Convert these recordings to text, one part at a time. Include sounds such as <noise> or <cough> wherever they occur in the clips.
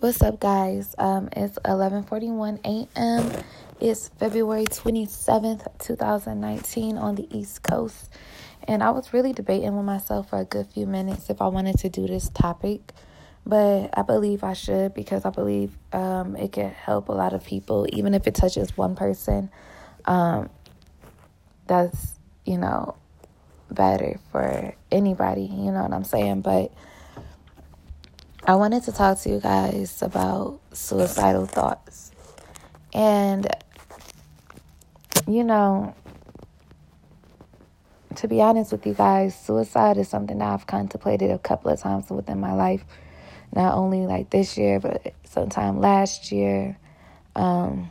What's up, guys? Um, it's 11:41 a.m. It's February 27th, 2019, on the East Coast, and I was really debating with myself for a good few minutes if I wanted to do this topic, but I believe I should because I believe um, it can help a lot of people, even if it touches one person. Um, that's you know better for anybody. You know what I'm saying? But I wanted to talk to you guys about suicidal thoughts. And, you know, to be honest with you guys, suicide is something that I've contemplated a couple of times within my life. Not only like this year, but sometime last year. Um,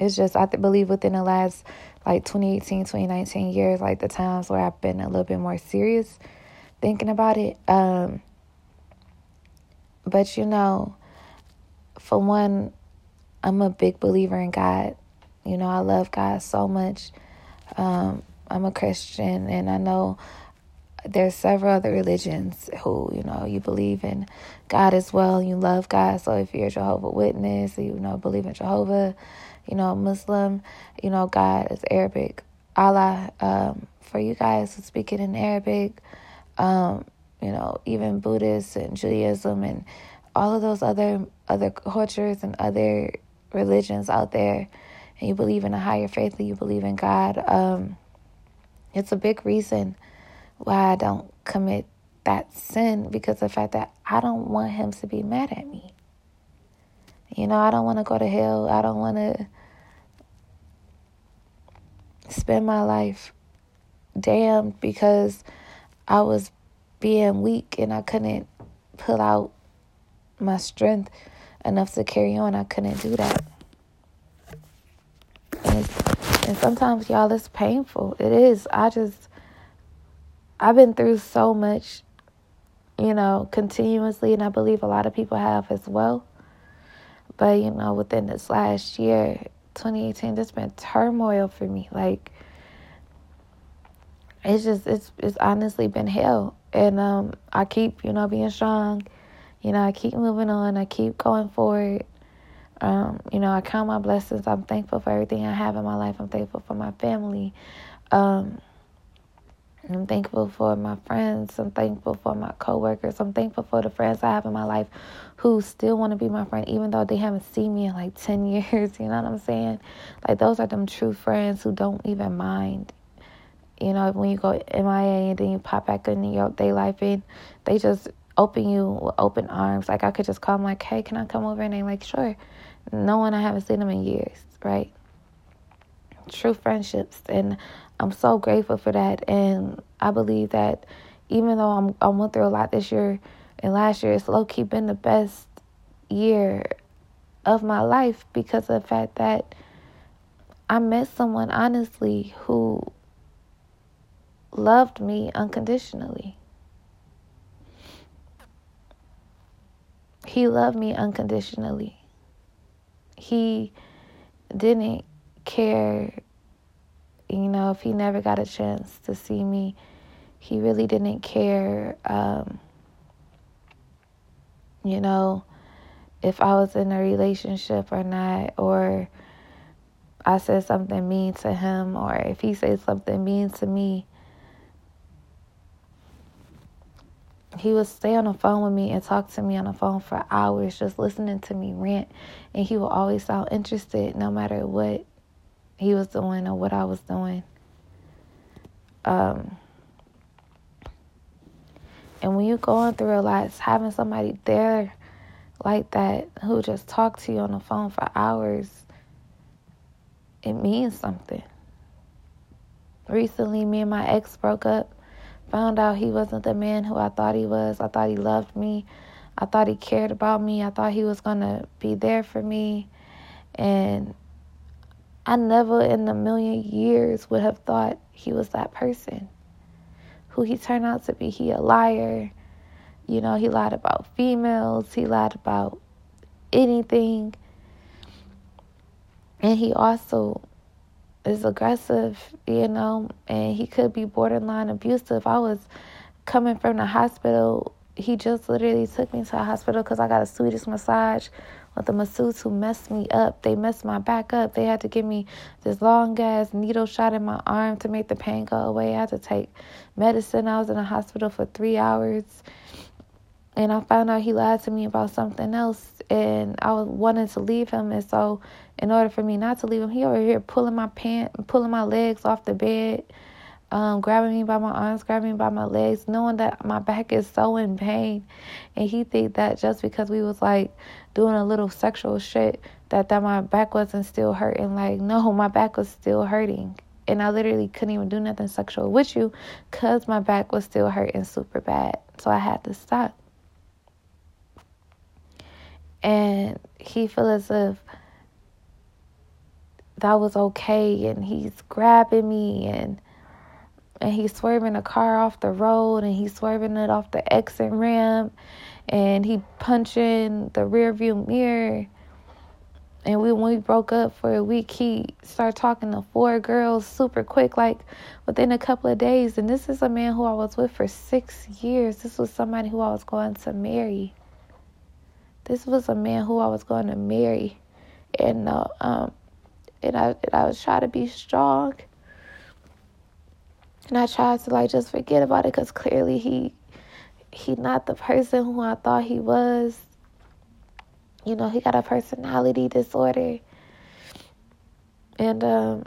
it's just, I believe within the last like 2018, 2019 years, like the times where I've been a little bit more serious thinking about it. Um, but you know, for one, I'm a big believer in God. You know, I love God so much. Um, I'm a Christian, and I know there's several other religions who you know you believe in God as well. You love God. So if you're a Jehovah Witness, you know believe in Jehovah, you know Muslim, you know God is Arabic. Allah. Um, for you guys who speak it in Arabic, um, you know, even Buddhists and Judaism and all of those other other cultures and other religions out there, and you believe in a higher faith and you believe in God, um, it's a big reason why I don't commit that sin because the fact that I don't want him to be mad at me. You know, I don't want to go to hell. I don't want to spend my life damned because I was being weak and I couldn't pull out my strength enough to carry on. I couldn't do that. And, and sometimes, y'all, it's painful. It is. I just, I've been through so much, you know, continuously, and I believe a lot of people have as well. But, you know, within this last year, 2018, there's been turmoil for me. Like, it's just it's it's honestly been hell and um i keep you know being strong you know i keep moving on i keep going forward um you know i count my blessings i'm thankful for everything i have in my life i'm thankful for my family um I'm thankful for my friends. I'm thankful for my coworkers. I'm thankful for the friends I have in my life who still want to be my friend, even though they haven't seen me in like 10 <laughs> years. You know what I'm saying? Like, those are them true friends who don't even mind you know, when you go MIA and then you pop back in your day life in, they just open you with open arms. Like I could just call them like, hey, can I come over? And they're like, sure. No one I haven't seen them in years, right? True friendships, and I'm so grateful for that. And I believe that even though I'm I went through a lot this year and last year, it's low key been the best year of my life because of the fact that I met someone honestly who loved me unconditionally. He loved me unconditionally. He didn't care, you know, if he never got a chance to see me. He really didn't care, um, you know, if I was in a relationship or not, or I said something mean to him, or if he said something mean to me. He would stay on the phone with me and talk to me on the phone for hours just listening to me rant. And he would always sound interested no matter what he was doing or what I was doing. Um and when you're going through a lot having somebody there like that who just talk to you on the phone for hours it means something. Recently me and my ex broke up found out he wasn't the man who I thought he was. I thought he loved me. I thought he cared about me. I thought he was going to be there for me. And I never in a million years would have thought he was that person. Who he turned out to be. He a liar. You know, he lied about females. He lied about anything. And he also is aggressive, you know, and he could be borderline abusive. I was coming from the hospital he just literally took me to the hospital because I got a Swedish massage with the masseuse who messed me up. They messed my back up. They had to give me this long ass needle shot in my arm to make the pain go away. I had to take medicine. I was in the hospital for three hours. And I found out he lied to me about something else, and I was wanting to leave him. And so, in order for me not to leave him, he over here pulling my pant, pulling my legs off the bed, um, grabbing me by my arms, grabbing me by my legs, knowing that my back is so in pain. And he think that just because we was like doing a little sexual shit, that that my back wasn't still hurting. Like no, my back was still hurting. And I literally couldn't even do nothing sexual with you because my back was still hurting super bad. So I had to stop and he feel as if that was okay and he's grabbing me and and he's swerving the car off the road and he's swerving it off the exit ramp and he punching the rear view mirror. And we when we broke up for a week he started talking to four girls super quick like within a couple of days. And this is a man who i was with for six years. This was somebody who i was going to marry. This was a man who I was going to marry, and uh, um, and I and I was trying to be strong, and I tried to like just forget about it because clearly he he not the person who I thought he was. You know, he got a personality disorder, and um,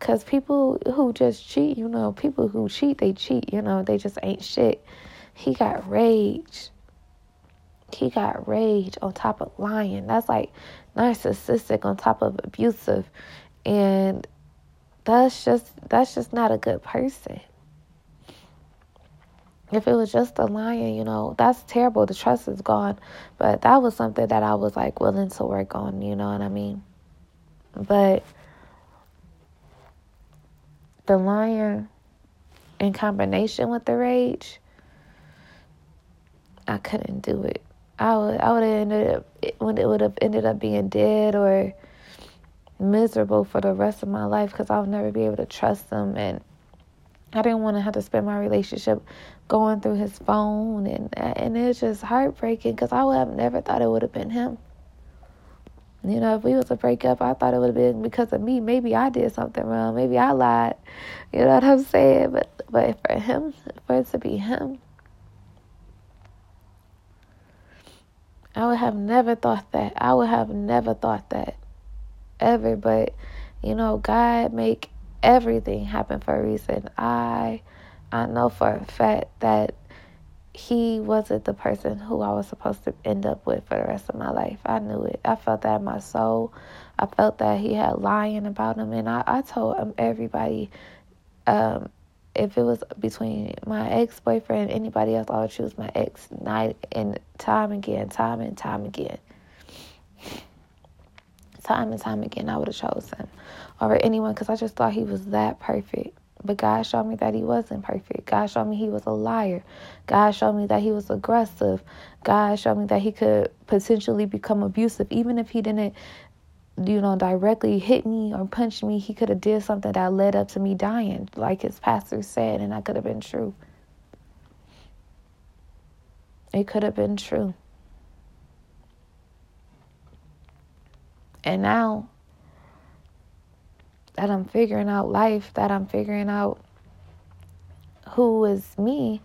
cause people who just cheat, you know, people who cheat, they cheat. You know, they just ain't shit. He got rage he got rage on top of lying. That's like narcissistic on top of abusive. And that's just that's just not a good person. If it was just a lying, you know, that's terrible. The trust is gone. But that was something that I was like willing to work on, you know what I mean? But the lying in combination with the rage, I couldn't do it. I would I would have ended up when it would have ended up being dead or miserable for the rest of my life because I would never be able to trust him and I didn't want to have to spend my relationship going through his phone and and it was just heartbreaking because I would have never thought it would have been him. You know, if we was to break up, I thought it would have been because of me. Maybe I did something wrong. Maybe I lied. You know what I'm saying? But but for him, for it to be him, I would have never thought that. I would have never thought that ever. But you know, God make everything happen for a reason. I I know for a fact that he wasn't the person who I was supposed to end up with for the rest of my life. I knew it. I felt that in my soul. I felt that he had lying about him, and I, I told him everybody um, if it was between my ex boyfriend and anybody else, I would choose my ex night and time again, time and time again. Time and time again, I would have chosen over anyone because I just thought he was that perfect. But God showed me that he wasn't perfect. God showed me he was a liar. God showed me that he was aggressive. God showed me that he could potentially become abusive, even if he didn't you know, directly hit me or punch me, he could have did something that led up to me dying, like his pastor said, and that could have been true. It could have been true. And now that I'm figuring out life, that I'm figuring out who is me,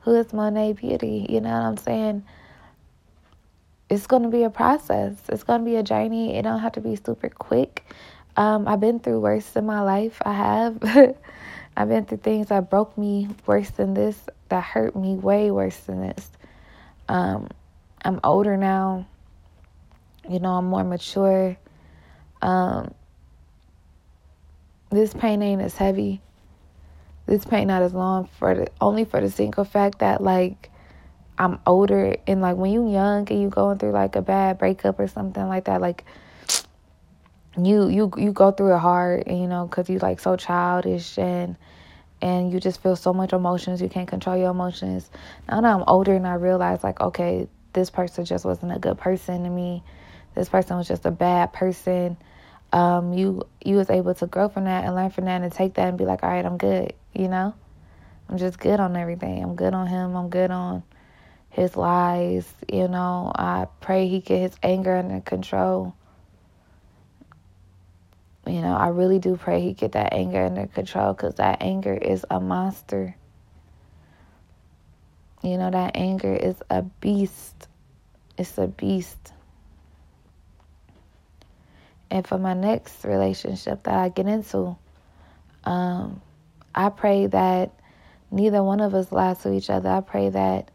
who is Monet Beauty, you know what I'm saying? It's going to be a process. It's going to be a journey. It don't have to be super quick. Um, I've been through worse in my life. I have. <laughs> I've been through things that broke me worse than this, that hurt me way worse than this. Um, I'm older now. You know, I'm more mature. Um, this pain ain't as heavy. This pain not as long for the only for the single fact that like I'm older and like when you young and you going through like a bad breakup or something like that, like you you you go through it hard, and, you know, because you like so childish and and you just feel so much emotions, you can't control your emotions. Now that I'm older and I realize like, okay, this person just wasn't a good person to me. This person was just a bad person. Um, you you was able to grow from that and learn from that and take that and be like, all right, I'm good. You know, I'm just good on everything. I'm good on him. I'm good on his lies. You know, I pray he get his anger under control. You know, I really do pray he get that anger under control because that anger is a monster. You know, that anger is a beast. It's a beast. And for my next relationship that I get into, um, I pray that neither one of us lies to each other. I pray that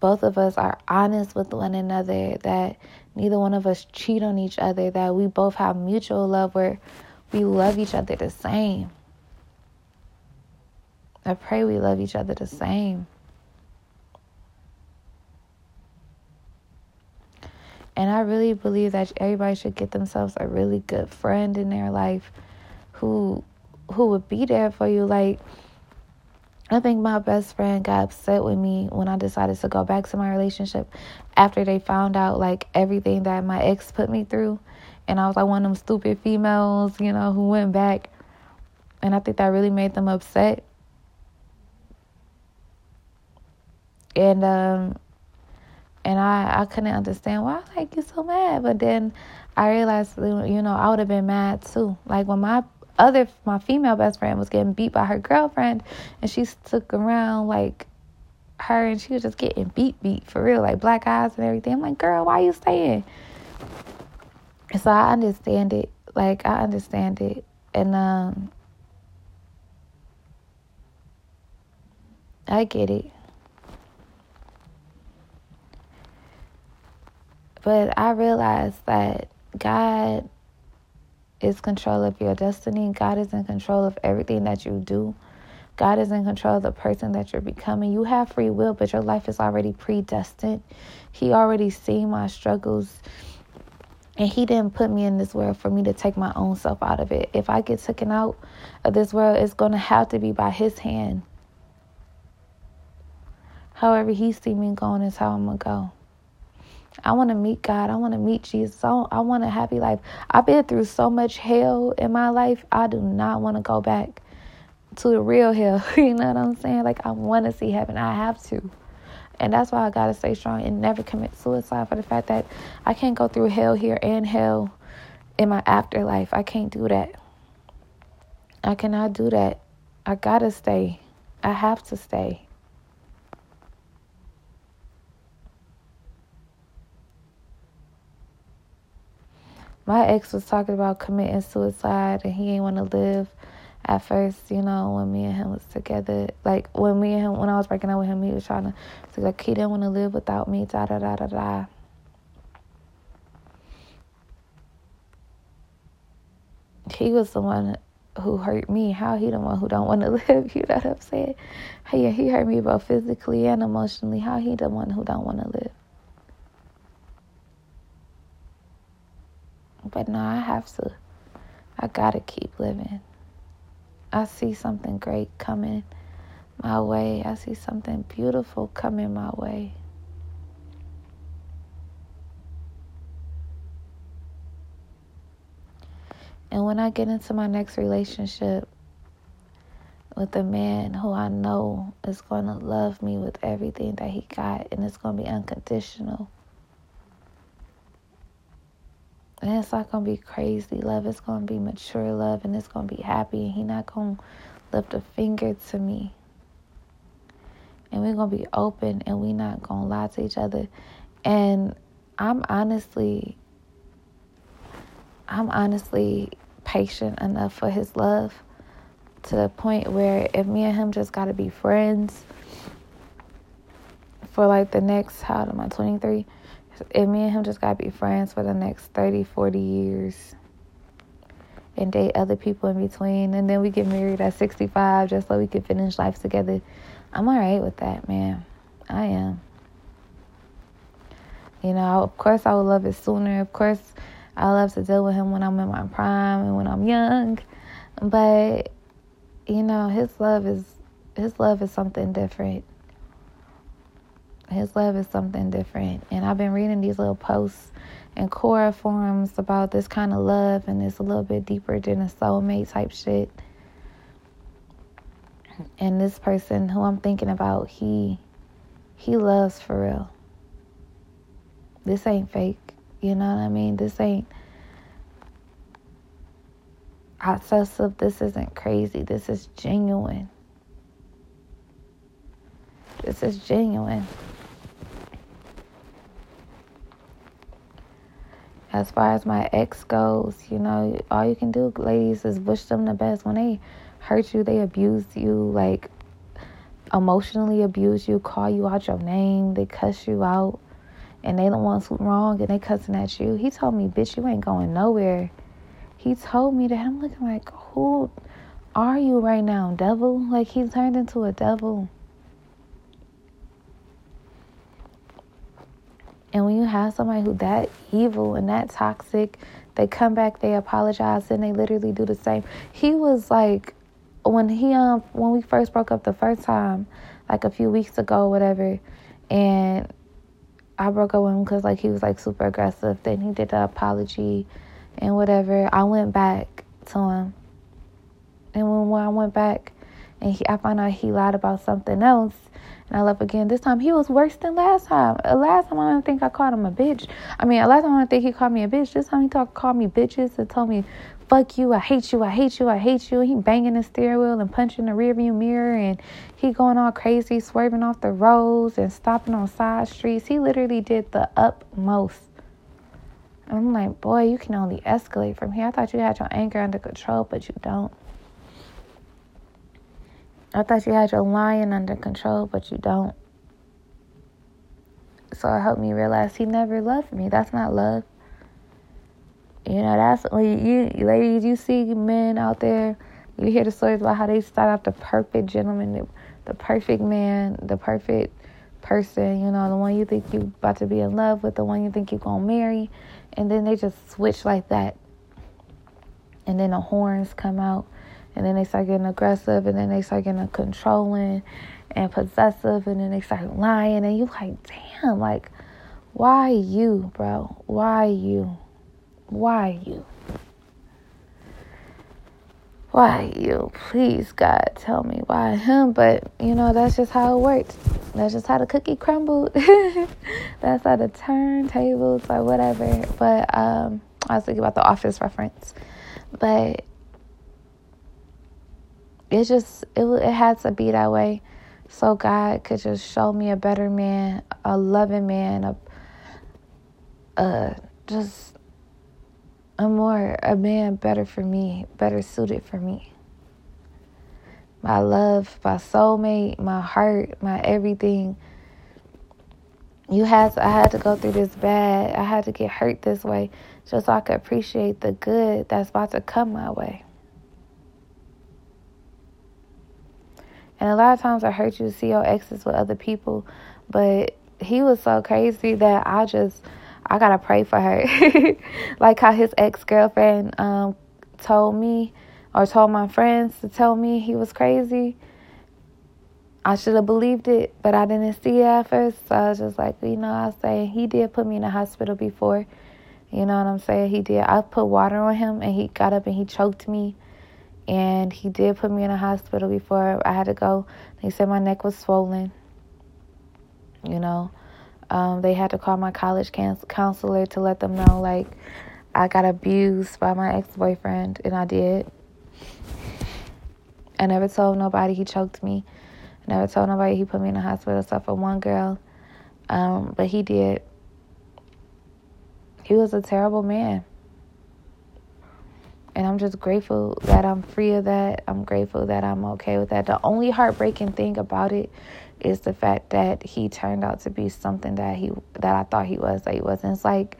both of us are honest with one another, that neither one of us cheat on each other, that we both have mutual love where we love each other the same. I pray we love each other the same. And I really believe that everybody should get themselves a really good friend in their life who who would be there for you like I think my best friend got upset with me when I decided to go back to my relationship after they found out like everything that my ex put me through. And I was like one of them stupid females, you know, who went back. And I think that really made them upset. And um and I, I couldn't understand why I like you're so mad. But then I realized you know, I would have been mad too. Like when my other my female best friend was getting beat by her girlfriend and she stuck around like her and she was just getting beat beat for real like black eyes and everything. I'm like girl why are you staying? So i understand it. Like i understand it. And um i get it. But i realized that god is control of your destiny. God is in control of everything that you do. God is in control of the person that you're becoming. You have free will, but your life is already predestined. He already seen my struggles. And he didn't put me in this world for me to take my own self out of it. If I get taken out of this world, it's going to have to be by his hand. However, he see me going is how I'm going to go. I want to meet God. I want to meet Jesus. I, I want a happy life. I've been through so much hell in my life. I do not want to go back to the real hell. <laughs> you know what I'm saying? Like, I want to see heaven. I have to. And that's why I got to stay strong and never commit suicide for the fact that I can't go through hell here and hell in my afterlife. I can't do that. I cannot do that. I got to stay. I have to stay. My ex was talking about committing suicide and he ain't want to live at first, you know, when me and him was together. Like when me and him, when I was breaking up with him, he was trying to, like he didn't want to live without me. Da da da da da. He was the one who hurt me. How he the one who don't want to <laughs> live? You know what I'm saying? He he hurt me both physically and emotionally. How he the one who don't want to live? But no, I have to. I gotta keep living. I see something great coming my way. I see something beautiful coming my way. And when I get into my next relationship with a man who I know is going to love me with everything that he got and it's going to be unconditional and it's not gonna be crazy love. It's gonna be mature love, and it's gonna be happy. And he not gonna lift a finger to me. And we're gonna be open, and we not gonna lie to each other. And I'm honestly, I'm honestly patient enough for his love to the point where if me and him just gotta be friends for like the next how old am I 23 if me and him just gotta be friends for the next 30, 40 years and date other people in between, and then we get married at 65 just so we can finish life together, I'm all right with that, man. I am. You know, of course, I would love it sooner. Of course, I love to deal with him when I'm in my prime and when I'm young. But, you know, his love is his love is something different. His love is something different. And I've been reading these little posts and Quora forums about this kind of love, and it's a little bit deeper than a soulmate type shit. And this person who I'm thinking about, he He loves for real. This ain't fake. You know what I mean? This ain't obsessive. This isn't crazy. This is genuine. This is genuine. As far as my ex goes, you know, all you can do, ladies, is wish them the best. When they hurt you, they abuse you, like emotionally abuse you, call you out your name, they cuss you out, and they the ones who wrong and they cussing at you. He told me, bitch, you ain't going nowhere. He told me that I'm looking like, who are you right now, devil? Like he turned into a devil. And when you have somebody who that evil and that toxic, they come back, they apologize, and they literally do the same. He was like when he um when we first broke up the first time, like a few weeks ago, whatever, and I broke up with him because like he was like super aggressive. Then he did the apology and whatever. I went back to him, and when, when I went back, and he I found out he lied about something else and I left again. This time he was worse than last time. Uh, last time I don't think I called him a bitch. I mean, last time I don't think he called me a bitch. This time he talk, called me bitches and told me, "Fuck you, I hate you, I hate you, I hate you." He banging the steering wheel and punching the rearview mirror, and he going all crazy, swerving off the roads and stopping on side streets. He literally did the utmost. I'm like, boy, you can only escalate from here. I thought you had your anger under control, but you don't. I thought you had your lion under control, but you don't. So it helped me realize he never loved me. That's not love. You know, that's when you, ladies, you see men out there, you hear the stories about how they start off the perfect gentleman, the, the perfect man, the perfect person, you know, the one you think you about to be in love with, the one you think you're gonna marry, and then they just switch like that. And then the horns come out and then they start getting aggressive and then they start getting controlling and possessive and then they start lying and you like damn like why you bro? Why you? Why you? Why you? Please god tell me why him. But you know that's just how it works. That's just how the cookie crumbled. <laughs> That's how the turntables or whatever. But um i was thinking about the office reference. But it just it it had to be that way so God could just show me a better man, a loving man, a uh just a more a man better for me, better suited for me. My love, my soulmate, my heart, my everything. You had to, I had to go through this bad. I had to get hurt this way just so I could appreciate the good that's about to come my way. And a lot of times I hurt you to see your exes with other people, but he was so crazy that I just I gotta pray for her. <laughs> like how his ex girlfriend um, told me or told my friends to tell me he was crazy. I should have believed it, but I didn't see it at first. So I was just like, you know, I was saying he did put me in the hospital before. You know what I'm saying? He did. I put water on him and he got up and he choked me and he did put me in a hospital before I had to go. They said my neck was swollen. You know, um, they had to call my college counselor to let them know like I got abused by my ex boyfriend, and I did. I never told nobody he choked me. I never told nobody he put me in a hospital except for one girl. Um, but he did. He was a terrible man. And I'm just grateful that I'm free of that. I'm grateful that I'm okay with that. The only heartbreaking thing about it is the fact that he turned out to be something that he that I thought he was that he wasn't. It's like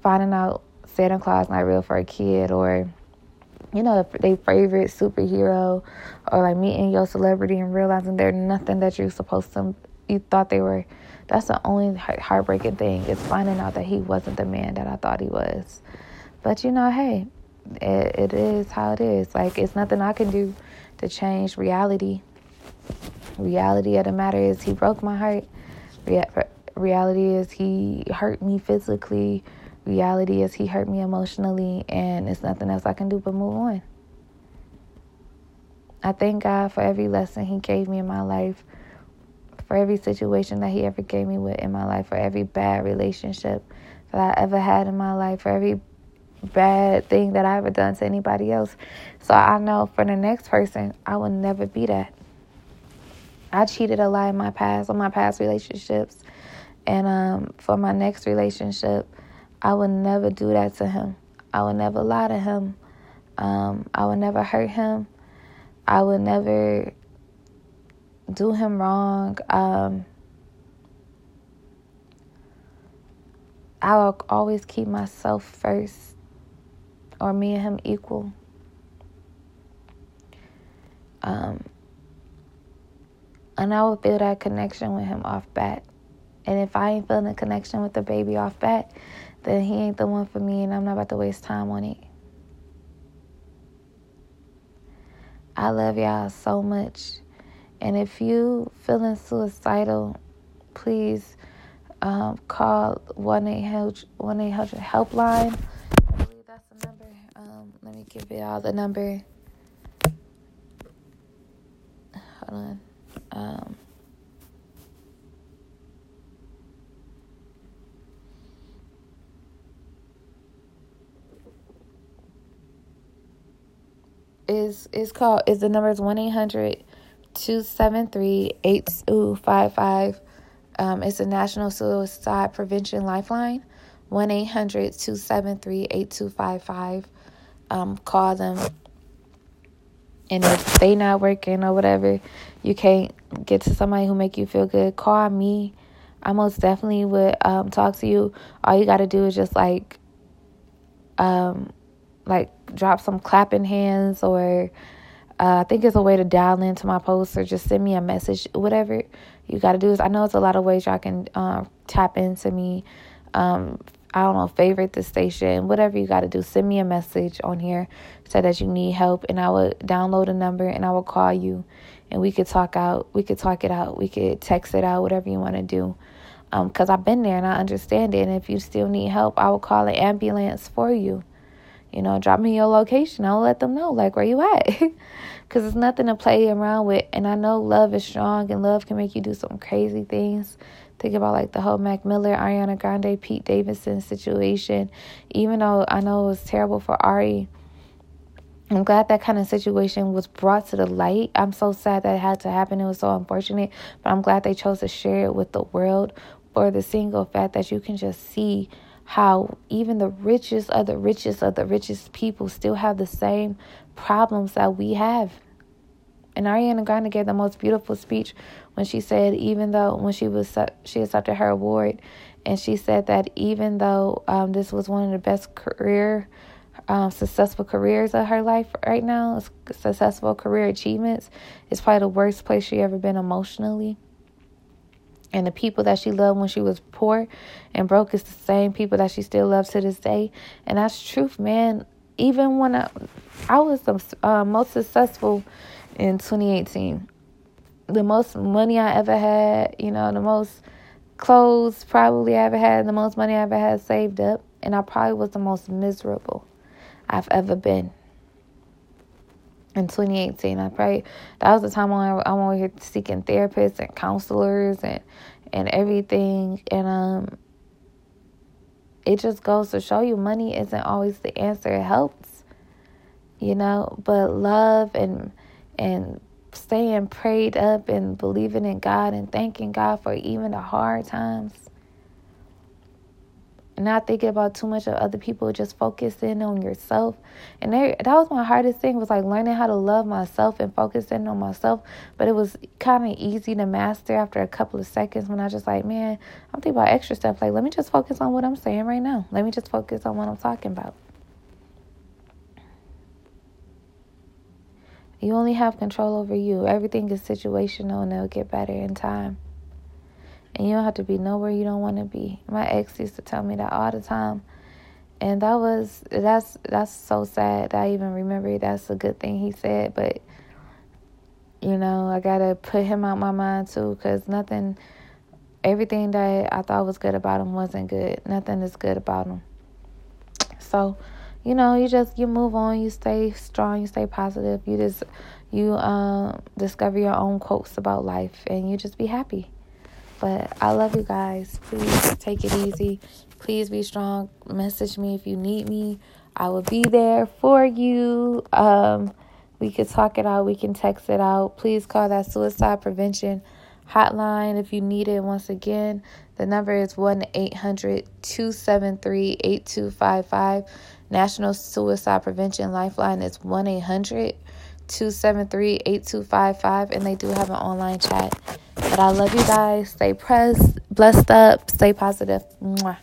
finding out Santa Claus not real for a kid or you know their favorite superhero or like meeting your celebrity and realizing they're nothing that you're supposed to you thought they were that's the only heartbreaking thing is finding out that he wasn't the man that I thought he was but you know hey it, it is how it is. Like, it's nothing I can do to change reality. Reality of the matter is, he broke my heart. Rea- reality is, he hurt me physically. Reality is, he hurt me emotionally. And it's nothing else I can do but move on. I thank God for every lesson He gave me in my life, for every situation that He ever gave me with in my life, for every bad relationship that I ever had in my life, for every bad thing that I ever done to anybody else. So I know for the next person, I will never be that. I cheated a lot in my past on my past relationships. And um, for my next relationship, I will never do that to him. I will never lie to him. Um, I will never hurt him. I will never do him wrong. Um, I'll always keep myself first, or me and him equal. Um, and I will feel that connection with him off bat. And if I ain't feeling a connection with the baby off bat, then he ain't the one for me, and I'm not about to waste time on it. I love y'all so much. And if you feeling suicidal, please um, call 1 800 helpline. I believe that's the number. Um, let me give you all the number. Hold on. Um, is is called is the number is 1-800-273-8255 um, it's a national suicide prevention lifeline 1-800-273-8255 um, call them and if they not working or whatever you can't get to somebody who make you feel good call me i most definitely would um, talk to you all you got to do is just like um like drop some clapping hands or uh, I think it's a way to dial into my post or just send me a message. Whatever you got to do is, I know it's a lot of ways y'all can uh, tap into me. Um, I don't know, favorite the station, whatever you got to do. Send me a message on here, say that you need help, and I will download a number and I will call you, and we could talk out. We could talk it out. We could text it out. Whatever you want to do. Um, cause I've been there and I understand it. And if you still need help, I will call an ambulance for you you know, drop me your location. I'll let them know, like, where you at. <laughs> Because it's nothing to play around with. And I know love is strong and love can make you do some crazy things. Think about, like, the whole Mac Miller, Ariana Grande, Pete Davidson situation. Even though I know it was terrible for Ari, I'm glad that kind of situation was brought to the light. I'm so sad that it had to happen. It was so unfortunate. But I'm glad they chose to share it with the world for the single fact that you can just see how even the richest of the richest of the richest people still have the same problems that we have. And Ariana Grande gave the most beautiful speech when she said, even though when she was she accepted her award, and she said that even though um, this was one of the best career, um, successful careers of her life right now, successful career achievements, it's probably the worst place she ever been emotionally and the people that she loved when she was poor and broke is the same people that she still loves to this day. And that's truth, man. Even when I, I was the uh, most successful in 2018, the most money I ever had, you know, the most clothes probably I ever had, the most money I ever had saved up, and I probably was the most miserable I've ever been in 2018. I probably that was the time when I, I'm over here seeking therapists and counselors and and everything. And um, it just goes to show you money isn't always the answer. It helps, you know, but love and and staying prayed up and believing in God and thanking God for even the hard times not thinking about too much of other people, just focusing on yourself. And that was my hardest thing was like learning how to love myself and focusing on myself. But it was kind of easy to master after a couple of seconds when I just like, man, I'm thinking about extra stuff. Like, let me just focus on what I'm saying right now. Let me just focus on what I'm talking about. You only have control over you. Everything is situational and it'll get better in time. And you don't have to be nowhere you don't want to be. My ex used to tell me that all the time. And that was that's that's so sad that I even remember. That's a good thing he said, but you know, I got to put him out my mind too cuz nothing everything that I thought was good about him wasn't good. Nothing is good about him. So, you know, you just you move on, you stay strong, you stay positive. You just you um discover your own quotes about life and you just be happy. But I love you guys. Please take it easy. Please be strong. Message me if you need me. I will be there for you. Um, we could talk it out. We can text it out. Please call that suicide prevention hotline if you need it. Once again, the number is 1 800 273 8255. National Suicide Prevention Lifeline is 1 800 273 8255. And they do have an online chat. But I love you guys. Stay pressed, blessed up, stay positive. Mwah.